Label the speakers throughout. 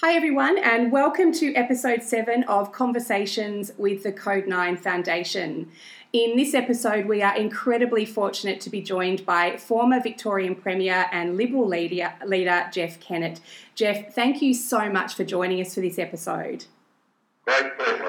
Speaker 1: Hi, everyone, and welcome to episode seven of Conversations with the Code 9 Foundation. In this episode, we are incredibly fortunate to be joined by former Victorian Premier and Liberal leader, leader Jeff Kennett. Jeff, thank you so much for joining us for this episode.
Speaker 2: Great pleasure,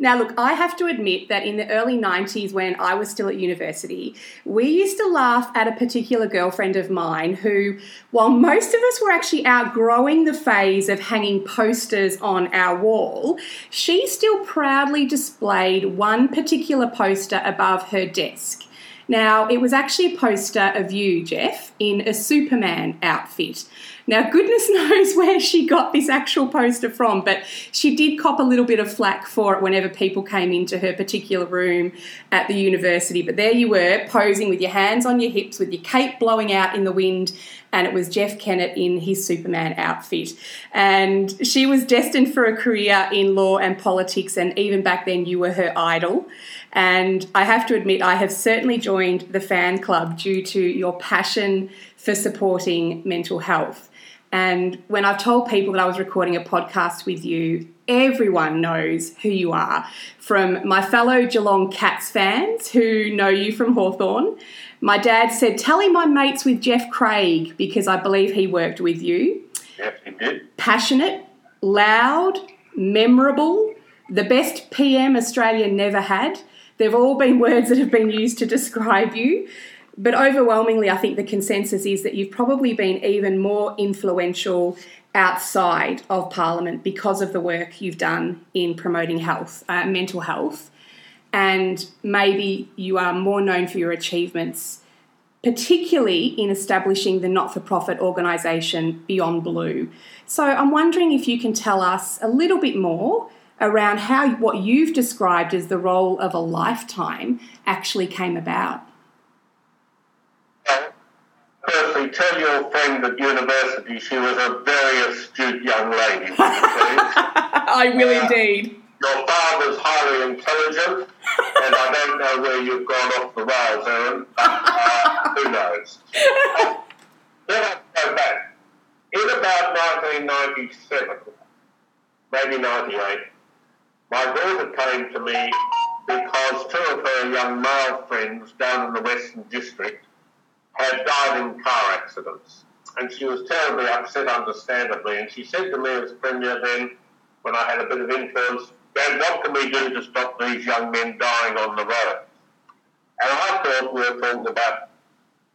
Speaker 1: now, look, I have to admit that in the early 90s, when I was still at university, we used to laugh at a particular girlfriend of mine who, while most of us were actually outgrowing the phase of hanging posters on our wall, she still proudly displayed one particular poster above her desk. Now, it was actually a poster of you, Jeff, in a Superman outfit. Now, goodness knows where she got this actual poster from, but she did cop a little bit of flack for it whenever people came into her particular room at the university. But there you were, posing with your hands on your hips, with your cape blowing out in the wind, and it was Jeff Kennett in his Superman outfit. And she was destined for a career in law and politics, and even back then, you were her idol. And I have to admit, I have certainly joined the fan club due to your passion for supporting mental health. And when I've told people that I was recording a podcast with you, everyone knows who you are. From my fellow Geelong Cats fans who know you from Hawthorn. My dad said, Tell him I'm mates with Jeff Craig because I believe he worked with you.
Speaker 2: Yes, he did.
Speaker 1: Passionate, loud, memorable, the best PM Australia never had. They've all been words that have been used to describe you. But overwhelmingly, I think the consensus is that you've probably been even more influential outside of Parliament because of the work you've done in promoting health, uh, mental health. And maybe you are more known for your achievements, particularly in establishing the not for profit organisation Beyond Blue. So I'm wondering if you can tell us a little bit more around how what you've described as the role of a lifetime actually came about.
Speaker 2: Firstly, tell your friend at university she was a very astute young lady.
Speaker 1: I will uh, indeed.
Speaker 2: Your father's highly intelligent, and I don't know where you've gone off the rails, Erin, but uh, who knows? then I go back. In about 1997, maybe 98, my daughter came to me because two of her young male friends down in the Western District had died in car accidents. And she was terribly upset, understandably. And she said to me as Premier then, when I had a bit of influence, Dad, what can we do to stop these young men dying on the road? And I thought we were talking about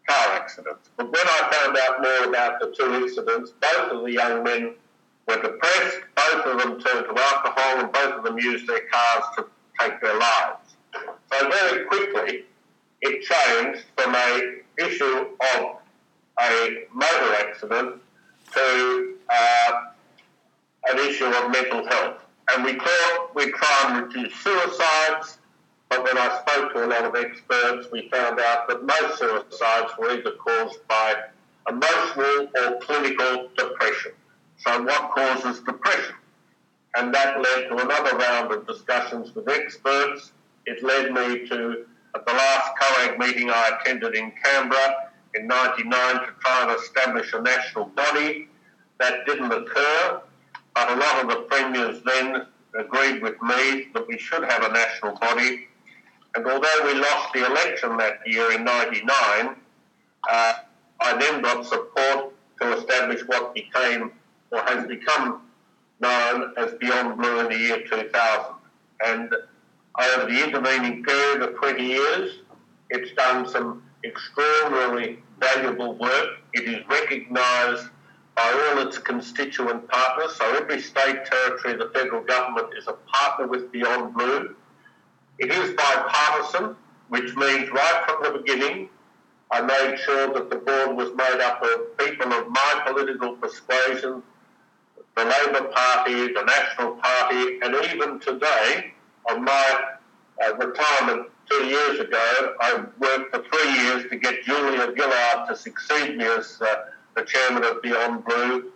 Speaker 2: car accidents. But when I found out more about the two incidents, both of the young men were depressed, both of them turned to alcohol, and both of them used their cars to take their lives. So very quickly, it changed from a issue of a motor accident to uh, an issue of mental health. And we thought we'd try and reduce suicides, but when I spoke to a lot of experts, we found out that most suicides were either caused by emotional or clinical depression. So, what causes depression? And that led to another round of discussions with experts. It led me to, at the last COAG meeting I attended in Canberra in 99, to try and establish a national body. That didn't occur, but a lot of the premiers then agreed with me that we should have a national body. And although we lost the election that year in 99, uh, I then got support to establish what became or has become known as Beyond Blue in the year 2000. And over the intervening period of 20 years, it's done some extraordinarily valuable work. It is recognised by all its constituent partners. So every state, territory, the federal government is a partner with Beyond Blue. It is bipartisan, which means right from the beginning, I made sure that the board was made up of people of my political persuasion, the Labor Party, the National Party, and even today, on my uh, retirement two years ago, I worked for three years to get Julia Gillard to succeed me as uh, the chairman of Beyond Blue,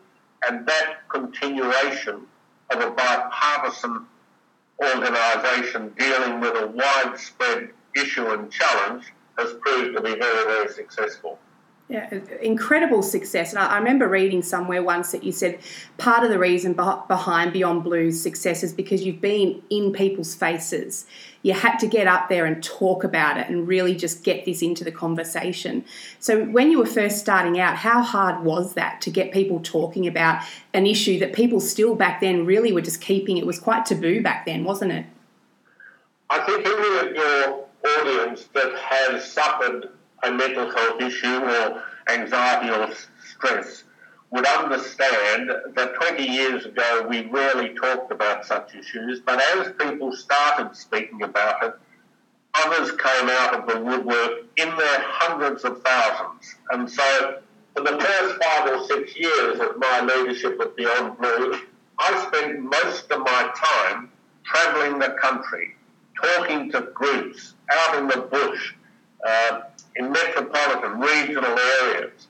Speaker 2: and that continuation of a bipartisan organisation dealing with a widespread issue and challenge has proved to be very, very successful.
Speaker 1: Yeah, incredible success. And I, remember reading somewhere once that you said part of the reason behind Beyond Blue's success is because you've been in people's faces. You had to get up there and talk about it and really just get this into the conversation. So, when you were first starting out, how hard was that to get people talking about an issue that people still back then really were just keeping? It was quite taboo back then, wasn't it?
Speaker 2: I think of your audience that has suffered a mental health issue or anxiety or stress would understand that 20 years ago we rarely talked about such issues, but as people started speaking about it, others came out of the woodwork in their hundreds of thousands. And so for the first five or six years of my leadership at Beyond Blue, I spent most of my time travelling the country, talking to groups out in the bush, uh, in metropolitan, regional areas.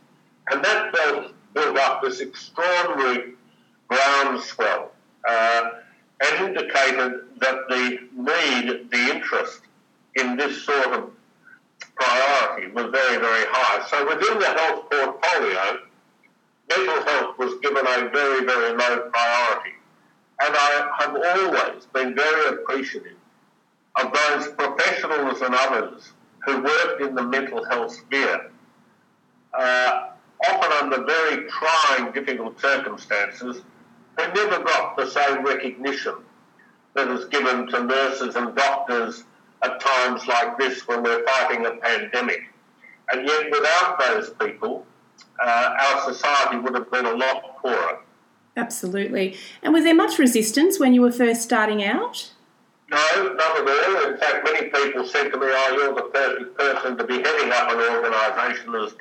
Speaker 2: And that built, built up this extraordinary groundswell uh, and indicated that the need, the interest in this sort of priority was very, very high. So within the health portfolio, mental health was given a very, very low priority. And I have always been very appreciative of those professionals and others who worked in the mental health sphere, uh, often under very trying, difficult circumstances, who never got the same recognition that is given to nurses and doctors at times like this when we're fighting a pandemic. And yet, without those people, uh, our society would have been a lot poorer.
Speaker 1: Absolutely. And was there much resistance when you were first starting out?
Speaker 2: No, not at all. In fact, many people said to me, oh, you're the perfect person to be heading up an organisation that's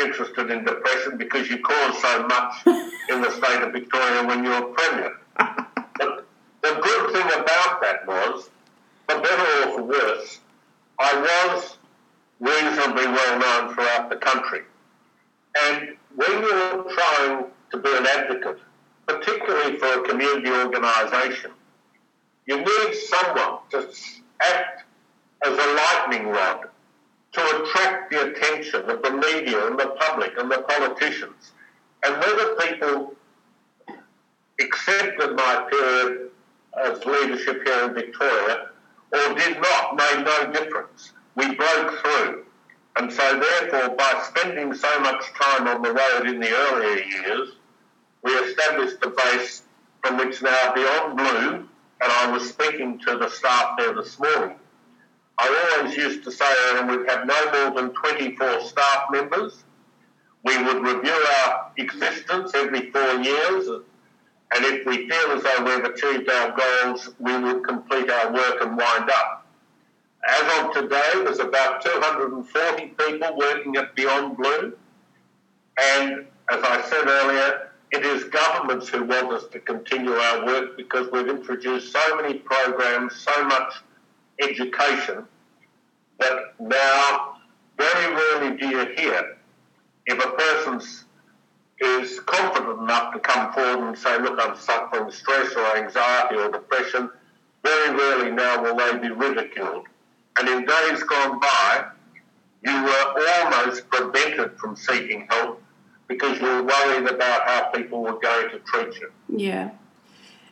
Speaker 2: interested in depression because you caused so much in the state of Victoria when you were Premier. but the good thing about that was, for better or for worse, I was reasonably well known throughout the country. And when you're trying to be an advocate, particularly for a community organisation, you need someone to act as a lightning rod to attract the attention of the media and the public and the politicians. And whether people accepted my period as leadership here in Victoria or did not made no difference. We broke through. And so, therefore, by spending so much time on the road in the earlier years, we established a base from which now Beyond Blue and I was speaking to the staff there this morning. I always used to say, and we'd have no more than 24 staff members. We would review our existence every four years, and if we feel as though we've achieved our goals, we would complete our work and wind up. As of today, there's about 240 people working at Beyond Blue, and as I said earlier, it is governments who want us to continue our work because we've introduced so many programs, so much education that now very rarely do you hear if a person is confident enough to come forward and say, look, I'm suffering stress or anxiety or depression, very rarely now will they be ridiculed. And in days gone by, you were almost prevented from seeking help because you're worried about how people were going to treat you.
Speaker 1: Yeah.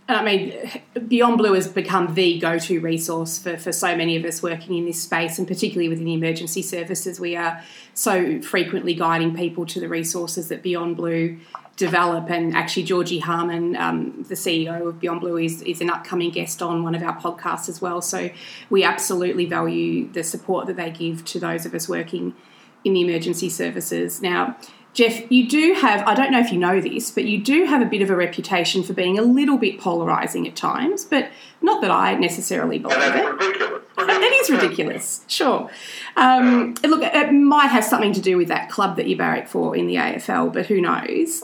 Speaker 1: And I mean, Beyond Blue has become the go to resource for, for so many of us working in this space, and particularly within the emergency services. We are so frequently guiding people to the resources that Beyond Blue develop. And actually, Georgie Harman, um, the CEO of Beyond Blue, is, is an upcoming guest on one of our podcasts as well. So we absolutely value the support that they give to those of us working in the emergency services. Now, Jeff, you do have, I don't know if you know this, but you do have a bit of a reputation for being a little bit polarising at times, but not that I necessarily believe
Speaker 2: it.
Speaker 1: Ridiculous. It is ridiculous, sure. Um, look, it might have something to do with that club that you barrack for in the AFL, but who knows?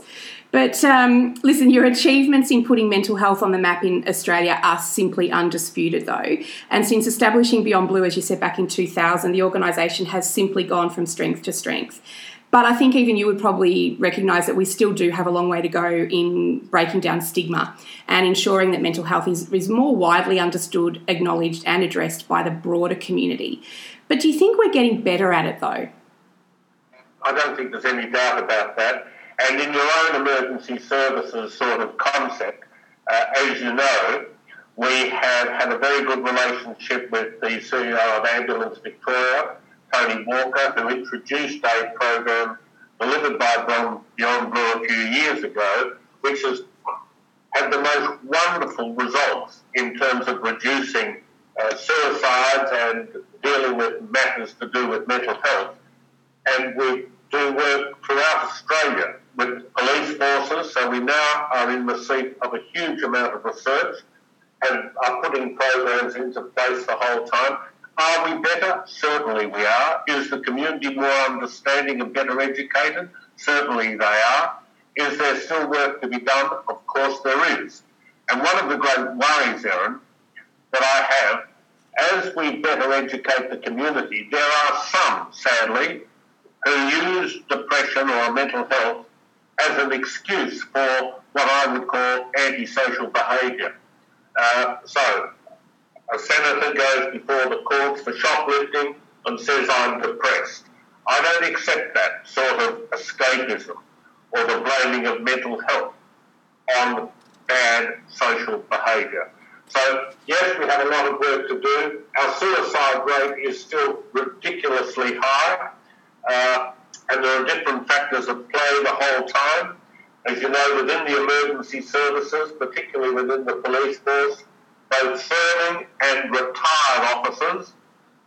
Speaker 1: But um, listen, your achievements in putting mental health on the map in Australia are simply undisputed, though. And since establishing Beyond Blue, as you said back in 2000, the organisation has simply gone from strength to strength. But I think even you would probably recognise that we still do have a long way to go in breaking down stigma and ensuring that mental health is, is more widely understood, acknowledged, and addressed by the broader community. But do you think we're getting better at it though?
Speaker 2: I don't think there's any doubt about that. And in your own emergency services sort of concept, uh, as you know, we have had a very good relationship with the CEO of Ambulance Victoria, Tony Walker, who introduced a program delivered by Beyond Blue a few years ago, which has had the most wonderful results in terms of reducing uh, suicides and dealing with matters to do with mental health. And we do work throughout Australia with police forces, so we now are in receipt of a huge amount of research and are putting programs into place the whole time. Are we better? Certainly we are. Is the community more understanding and better educated? Certainly they are. Is there still work to be done? Of course there is. And one of the great worries, Erin, that I have, as we better educate the community, there are some, sadly, who use depression or mental health as an excuse for what I would call antisocial behaviour. Uh, so, senator goes before the courts for shoplifting and says, I'm depressed. I don't accept that sort of escapism or the blaming of mental health on bad social behaviour. So, yes, we have a lot of work to do. Our suicide rate is still ridiculously high, uh, and there are different factors at play the whole time. As you know, within the emergency services, particularly within the police force, both serving and retired officers,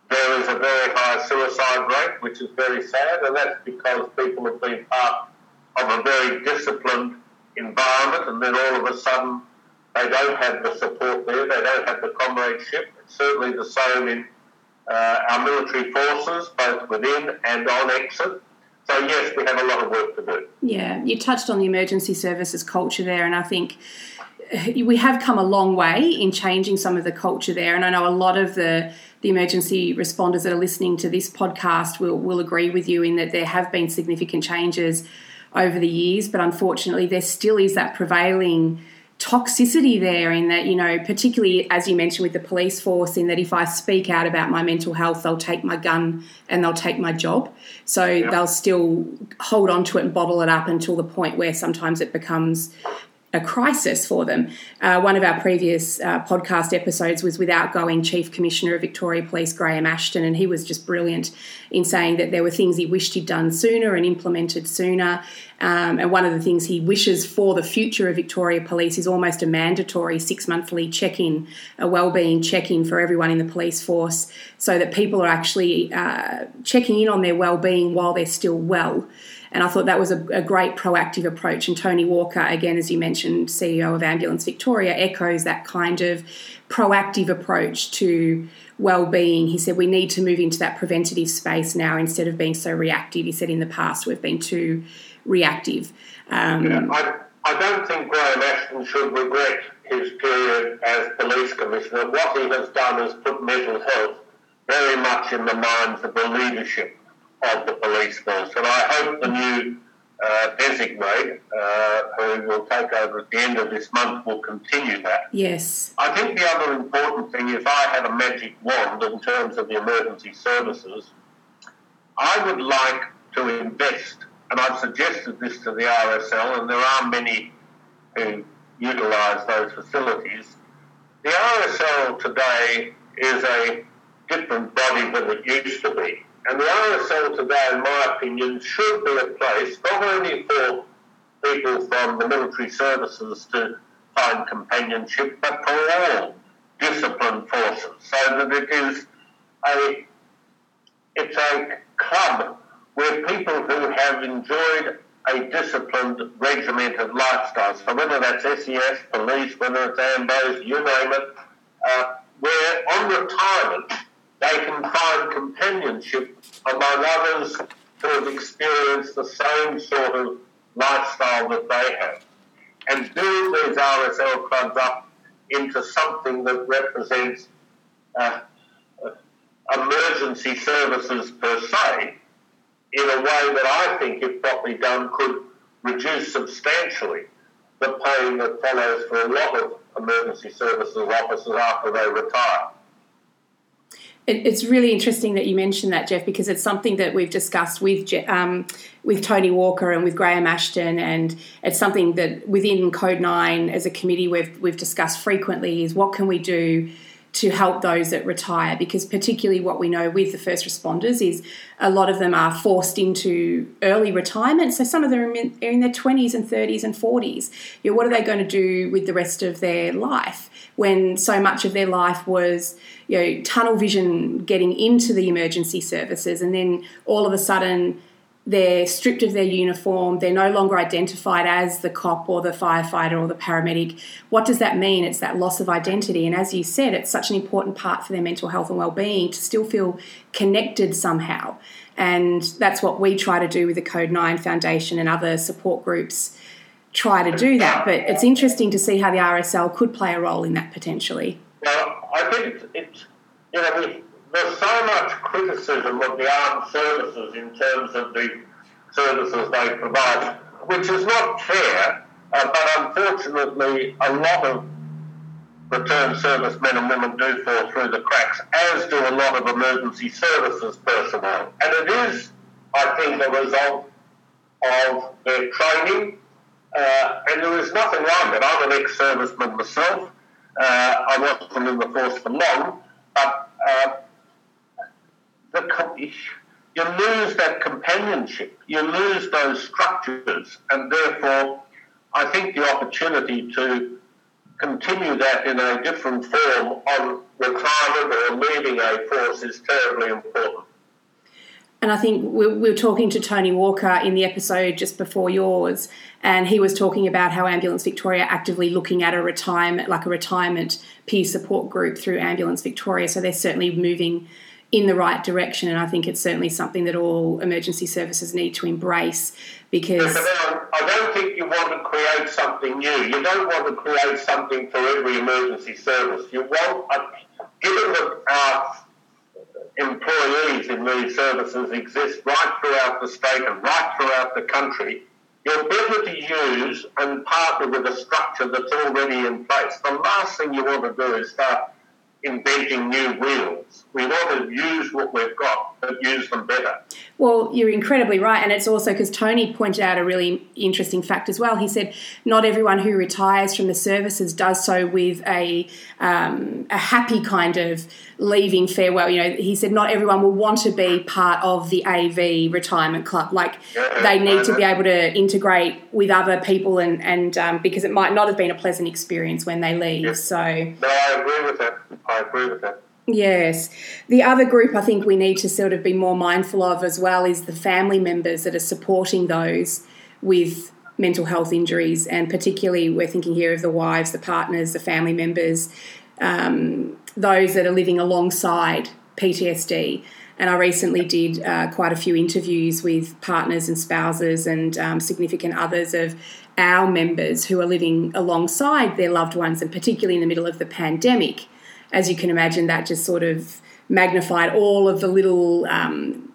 Speaker 2: there is a very high suicide rate, which is very sad, and that's because people have been part of a very disciplined environment, and then all of a sudden they don't have the support there, they don't have the comradeship. It's certainly the same in uh, our military forces, both within and on exit. So, yes, we have a lot of work to do.
Speaker 1: Yeah, you touched on the emergency services culture there, and I think we have come a long way in changing some of the culture there. And I know a lot of the the emergency responders that are listening to this podcast will, will agree with you in that there have been significant changes over the years, but unfortunately, there still is that prevailing toxicity there in that you know particularly as you mentioned with the police force in that if i speak out about my mental health they'll take my gun and they'll take my job so yeah. they'll still hold on to it and bottle it up until the point where sometimes it becomes a crisis for them. Uh, one of our previous uh, podcast episodes was with outgoing Chief Commissioner of Victoria Police, Graham Ashton, and he was just brilliant in saying that there were things he wished he'd done sooner and implemented sooner. Um, and one of the things he wishes for the future of Victoria Police is almost a mandatory six monthly check in, a well-being check in for everyone in the police force, so that people are actually uh, checking in on their well-being while they're still well. And I thought that was a, a, great proactive approach. And Tony Walker, again, as you mentioned, CEO of Ambulance Victoria, echoes that kind of proactive approach to well-being. He said we need to move into that preventative space now instead of being so reactive. He said in the past we've been too reactive.
Speaker 2: Um, yeah, I, I don't think Graham Ashton should regret his period as police commissioner. What he has done is put mental health very much in the minds of the leadership of the police force. And I hope the new uh, designate, uh, who will take over at the end of this month, will continue that.
Speaker 1: Yes.
Speaker 2: I think the other important thing is I had a magic wand in terms of the emergency services. I would like to invest, and I've suggested this to the RSL, and there are many who utilise those facilities. The RSL today is a different body than it used to be. And the RSL today, in my opinion, should be a place not only for people from the military services to find companionship, but for all disciplined forces, so that it is a it's a club where people who have enjoyed a disciplined, regimented lifestyle, so whether that's SES, police, whether it's AMBOs, you name it, uh, where on retirement they can find companionship among others who have experienced the same sort of lifestyle that they have. And build these RSL clubs up into something that represents uh, uh, emergency services per se in a way that I think, if properly done, could reduce substantially the pain that follows for a lot of emergency services officers after they retire.
Speaker 1: It, it's really interesting that you mentioned that, Jeff, because it's something that we've discussed with um, with Tony Walker and with Graham Ashton, and it's something that within Code Nine as a committee we've we've discussed frequently. Is what can we do to help those that retire because particularly what we know with the first responders is a lot of them are forced into early retirement. So some of them are in, their 20s and 30s and 40s you know, what are they going to do with the rest of their life when so much of their life was you know tunnel vision getting into the emergency services and then all of a sudden they're stripped of their uniform, they're no longer identified as the cop or the firefighter or the paramedic. What does that mean? It's that loss of identity. And as you said, it's such an important part for their mental health and well-being to still feel connected somehow. And that's what we try to do with the Code 9 Foundation and other support groups try to do that. But it's interesting to see how the RSL could play a role in that potentially.
Speaker 2: I think it's, you know, there's so much criticism of the armed services in terms of the services they provide, which is not fair, uh, but unfortunately, a lot of returned service men and women do fall through the cracks, as do a lot of emergency services personnel. And it is, I think, a result of their training. Uh, and there is nothing wrong with it. I'm an ex-serviceman myself. Uh, I wasn't in the force for long, but uh, the, you lose that companionship, you lose those structures, and therefore, I think the opportunity to continue that in a different form on retirement or leaving a force is terribly important.
Speaker 1: And I think we, were talking to Tony Walker in the episode just before yours, and he was talking about how Ambulance Victoria actively looking at a retirement, like a retirement peer support group through Ambulance Victoria. So they're certainly moving in the right direction. And I think it's certainly something that all emergency services need to embrace because.
Speaker 2: I don't think you want to create something new. You don't want to create something for every emergency service. You want, a, given that our employees in these services exist right throughout the state and right throughout the country, you're better to use and partner with a structure that's already in place. The last thing you want to do is start inventing new wheels. We want to use what we've got, but use them better.
Speaker 1: Well, you're incredibly right. And it's also because Tony pointed out a really interesting fact as well. He said not everyone who retires from the services does so with a, um, a happy kind of leaving farewell. You know, he said not everyone will want to be part of the AV retirement club. Like yeah, they need to be able to integrate with other people and, and um, because it might not have been a pleasant experience when they leave.
Speaker 2: Yeah.
Speaker 1: So,
Speaker 2: no, I agree with that. I agree with that.
Speaker 1: Yes. The other group I think we need to sort of be more mindful of as well is the family members that are supporting those with mental health injuries. And particularly, we're thinking here of the wives, the partners, the family members, um, those that are living alongside PTSD. And I recently did uh, quite a few interviews with partners and spouses and um, significant others of our members who are living alongside their loved ones, and particularly in the middle of the pandemic as you can imagine, that just sort of magnified all of the little um,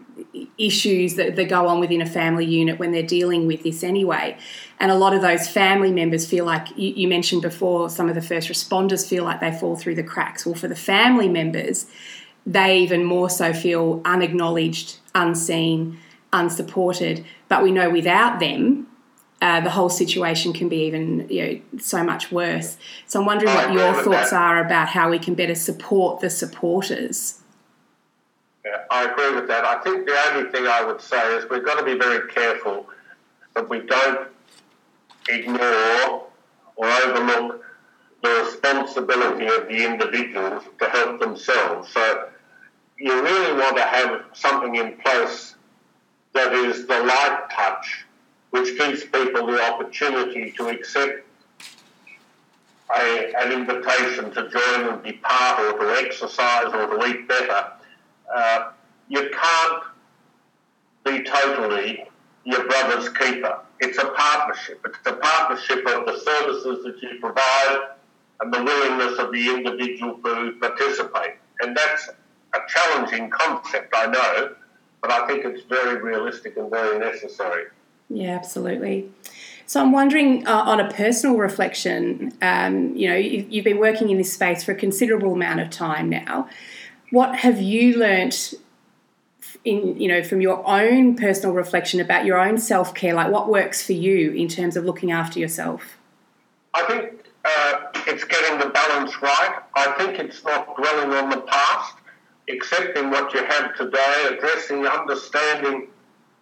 Speaker 1: issues that, that go on within a family unit when they're dealing with this anyway. And a lot of those family members feel like you, you mentioned before, some of the first responders feel like they fall through the cracks. Well, for the family members, they even more so feel unacknowledged, unseen, unsupported. But we know without them, uh, the whole situation can be even you know so much worse. So I'm wondering what your thoughts that. are about how we can better support the supporters.
Speaker 2: Yeah, I agree with that. I think the only thing I would say is we've got to be very careful that we don't ignore or overlook the responsibility of the individuals to help themselves. So you really want to have something in place that is the light touch which gives people the opportunity to accept a, an invitation to join and be part or to exercise or to eat better. Uh, you can't be totally your brother's keeper. It's a partnership. It's a partnership of the services that you provide and the willingness of the individual to participate. And that's a challenging concept, I know, but I think it's very realistic and very necessary.
Speaker 1: Yeah, absolutely. So I'm wondering, uh, on a personal reflection, um, you know, you've been working in this space for a considerable amount of time now. what have you learnt in you know from your own personal reflection about your own self care? Like what works for you in terms of looking after yourself?
Speaker 2: I think uh, it's getting the balance right. I think it's not dwelling on the past, accepting what you have today, addressing, understanding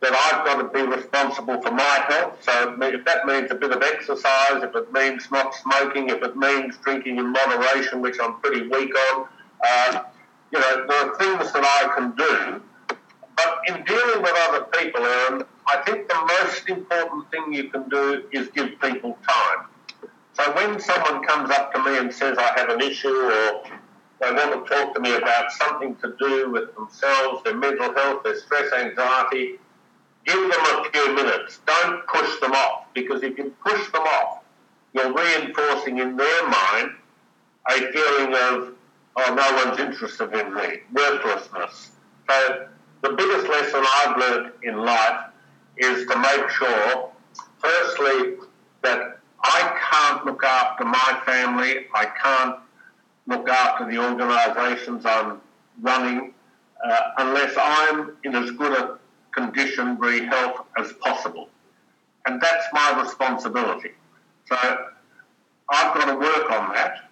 Speaker 2: that I've got to be responsible for my health. So if that means a bit of exercise, if it means not smoking, if it means drinking in moderation, which I'm pretty weak on, uh, you know, there are things that I can do. But in dealing with other people, Erin, I think the most important thing you can do is give people time. So when someone comes up to me and says I have an issue or they want to talk to me about something to do with themselves, their mental health, their stress, anxiety, give them a few minutes. Don't push them off because if you push them off, you're reinforcing in their mind a feeling of, oh, no one's interested in me, worthlessness. So the biggest lesson I've learned in life is to make sure, firstly, that I can't look after my family, I can't look after the organisations I'm running uh, unless I'm in as good a condition, re health as possible. And that's my responsibility. So I've got to work on that.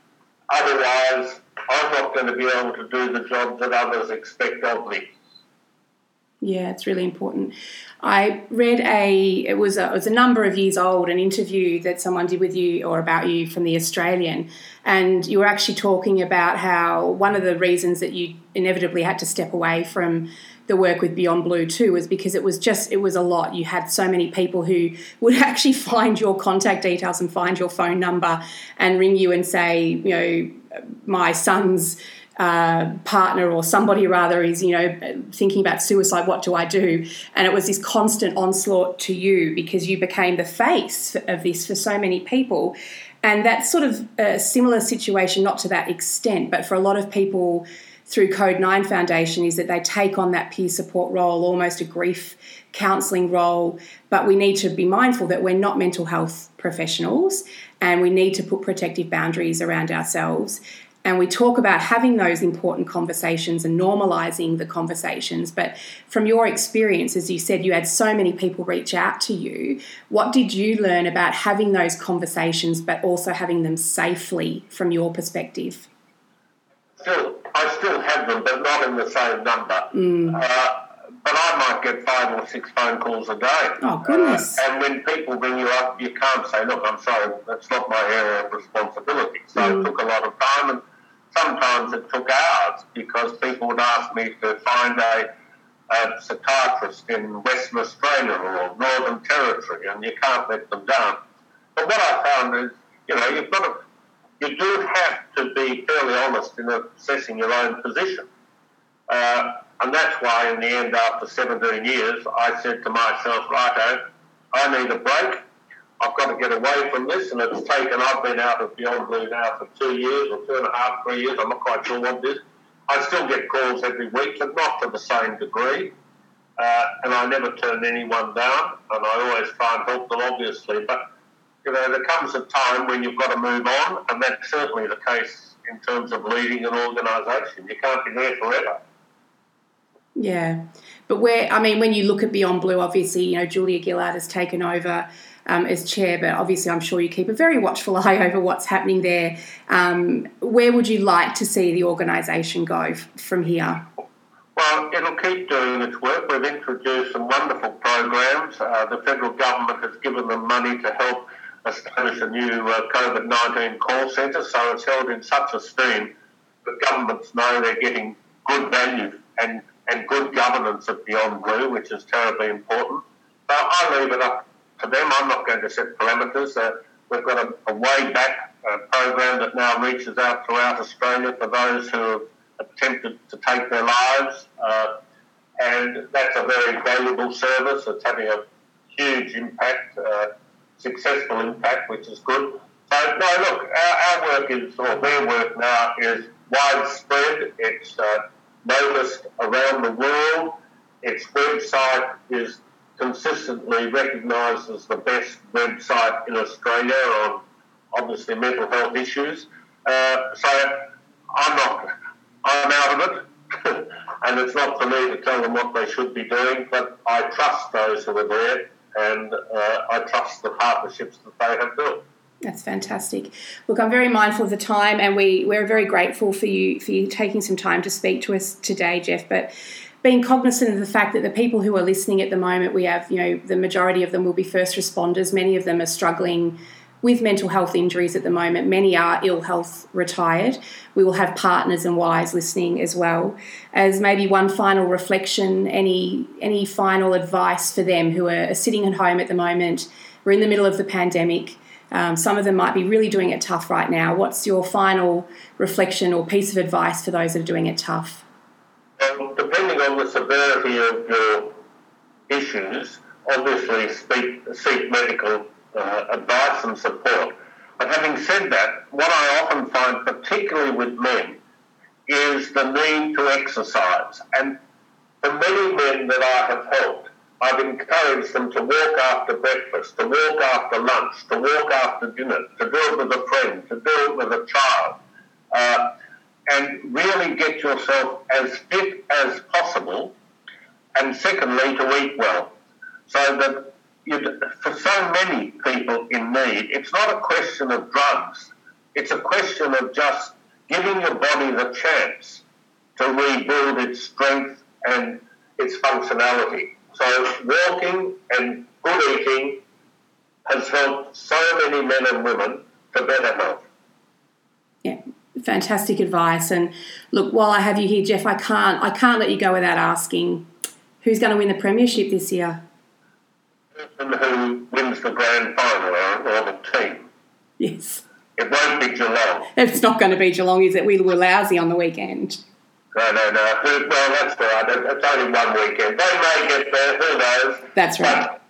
Speaker 2: Otherwise, I'm not going to be able to do the job that others expect of me.
Speaker 1: Yeah, it's really important. I read a it was a it was a number of years old an interview that someone did with you or about you from the Australian, and you were actually talking about how one of the reasons that you inevitably had to step away from the work with Beyond Blue too was because it was just it was a lot. You had so many people who would actually find your contact details and find your phone number and ring you and say, you know, my son's uh, partner or somebody rather is you know thinking about suicide what do i do? And it was this constant onslaught to you because you became the face of this for so many people. And that's sort of a similar situation not to that extent but for a lot of people through code 9 foundation is that they take on that peer support role almost a grief counselling role. But we need to be mindful that we're not mental health professionals and we need to put protective boundaries around ourselves and we talk about having those important conversations and normalizing the conversations. But from your experience, as you said, you had so many people reach out to you. What did you learn about having those conversations, but also having them safely from your perspective?
Speaker 2: Still, I still have them, but not in the same number.
Speaker 1: Mm.
Speaker 2: Uh, but I might get five or six phone calls a day.
Speaker 1: Oh, goodness.
Speaker 2: Uh, and when people bring you up, you can't say, look, I'm sorry, that's not my area of responsibility. So mm. it took a lot of time. And sometimes it took hours because people would ask me to find a, a psychiatrist in Western Australia or Northern Territory, and you can't let them down. But what I found is, you know, you've got to, you do have to be fairly honest in assessing your own position. Uh, and that's why, in the end, after 17 years, I said to myself, righto, I need a break. I've got to get away from this, and it's taken. I've been out of Beyond Blue now for two years or two and a half, three years. I'm not quite sure what it is. I still get calls every week, but not to the same degree. Uh, and I never turn anyone down, and I always try and help them, obviously. But you know, there comes a time when you've got to move on, and that's certainly the case in terms of leading an organisation. You can't be there forever.
Speaker 1: Yeah, but where I mean, when you look at Beyond Blue, obviously, you know, Julia Gillard has taken over um, as chair, but obviously I'm sure you keep a very watchful eye over what's happening there. Um, where would you like to see the organisation go f- from here?
Speaker 2: Well, it'll keep doing its work. We've introduced some wonderful programs. Uh, the federal government has given them money to help establish a new uh, COVID 19 call centre, so it's held in such esteem that governments know they're getting good value and, and good governance at Beyond Blue, which is terribly important. So I leave it up for them, I'm not going to set parameters. Uh, we've got a, a way back uh, program that now reaches out throughout Australia for those who have attempted to take their lives. Uh, and that's a very valuable service. It's having a huge impact, uh, successful impact, which is good. So, no, look, our, our, work is, or their work now is widespread. It's uh, noticed around the world. Its website is consistently recognised as the best website in Australia on obviously mental health issues. Uh, so I'm not, I'm out of it. and it's not for me to tell them what they should be doing, but I trust those who are there, and uh, I trust the partnerships that they have built.
Speaker 1: That's fantastic. Look, I'm very mindful of the time, and we we're very grateful for you for you taking some time to speak to us today, Jeff. But being cognizant of the fact that the people who are listening at the moment, we have you know the majority of them will be first responders. Many of them are struggling with mental health injuries at the moment. Many are ill health retired. We will have partners and wives listening as well. As maybe one final reflection, any any final advice for them who are sitting at home at the moment? We're in the middle of the pandemic um, some of them might be really doing it tough right now. What's your final reflection or piece of advice for those that are doing it tough?
Speaker 2: Depending on the severity of your issues, obviously speak, seek medical uh, advice and support. But having said that, what I often find, particularly with men, is the need to exercise. And for many men that I have helped, I've encouraged them to walk after breakfast, to walk after lunch, to walk after dinner, to do it with a friend, to do it with a child, uh, and really get yourself as fit as possible. And secondly, to eat well, so that for so many people in need, it's not a question of drugs. It's a question of just giving your body the chance to rebuild its strength and its functionality. So walking and good eating has helped so many men and women to better health.
Speaker 1: Fantastic advice. And look, while I have you here, Jeff, I can't I can't let you go without asking who's going to win the premiership this year.
Speaker 2: And who wins the grand final or the team?
Speaker 1: Yes.
Speaker 2: It won't be Geelong.
Speaker 1: It's not going to be Geelong, is it? We were lousy on the weekend.
Speaker 2: No, no, no. Well, that's right. It's only one weekend. They may get there. Who knows?
Speaker 1: That's right.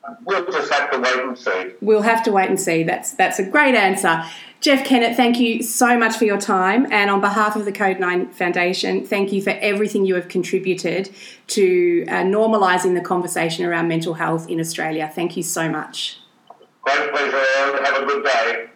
Speaker 2: But we'll just have to wait and see.
Speaker 1: We'll have to wait and see. That's that's a great answer. Jeff Kennett, thank you so much for your time. And on behalf of the Code 9 Foundation, thank you for everything you have contributed to uh, normalising the conversation around mental health in Australia. Thank you so much.
Speaker 2: Great pleasure, Have a good day.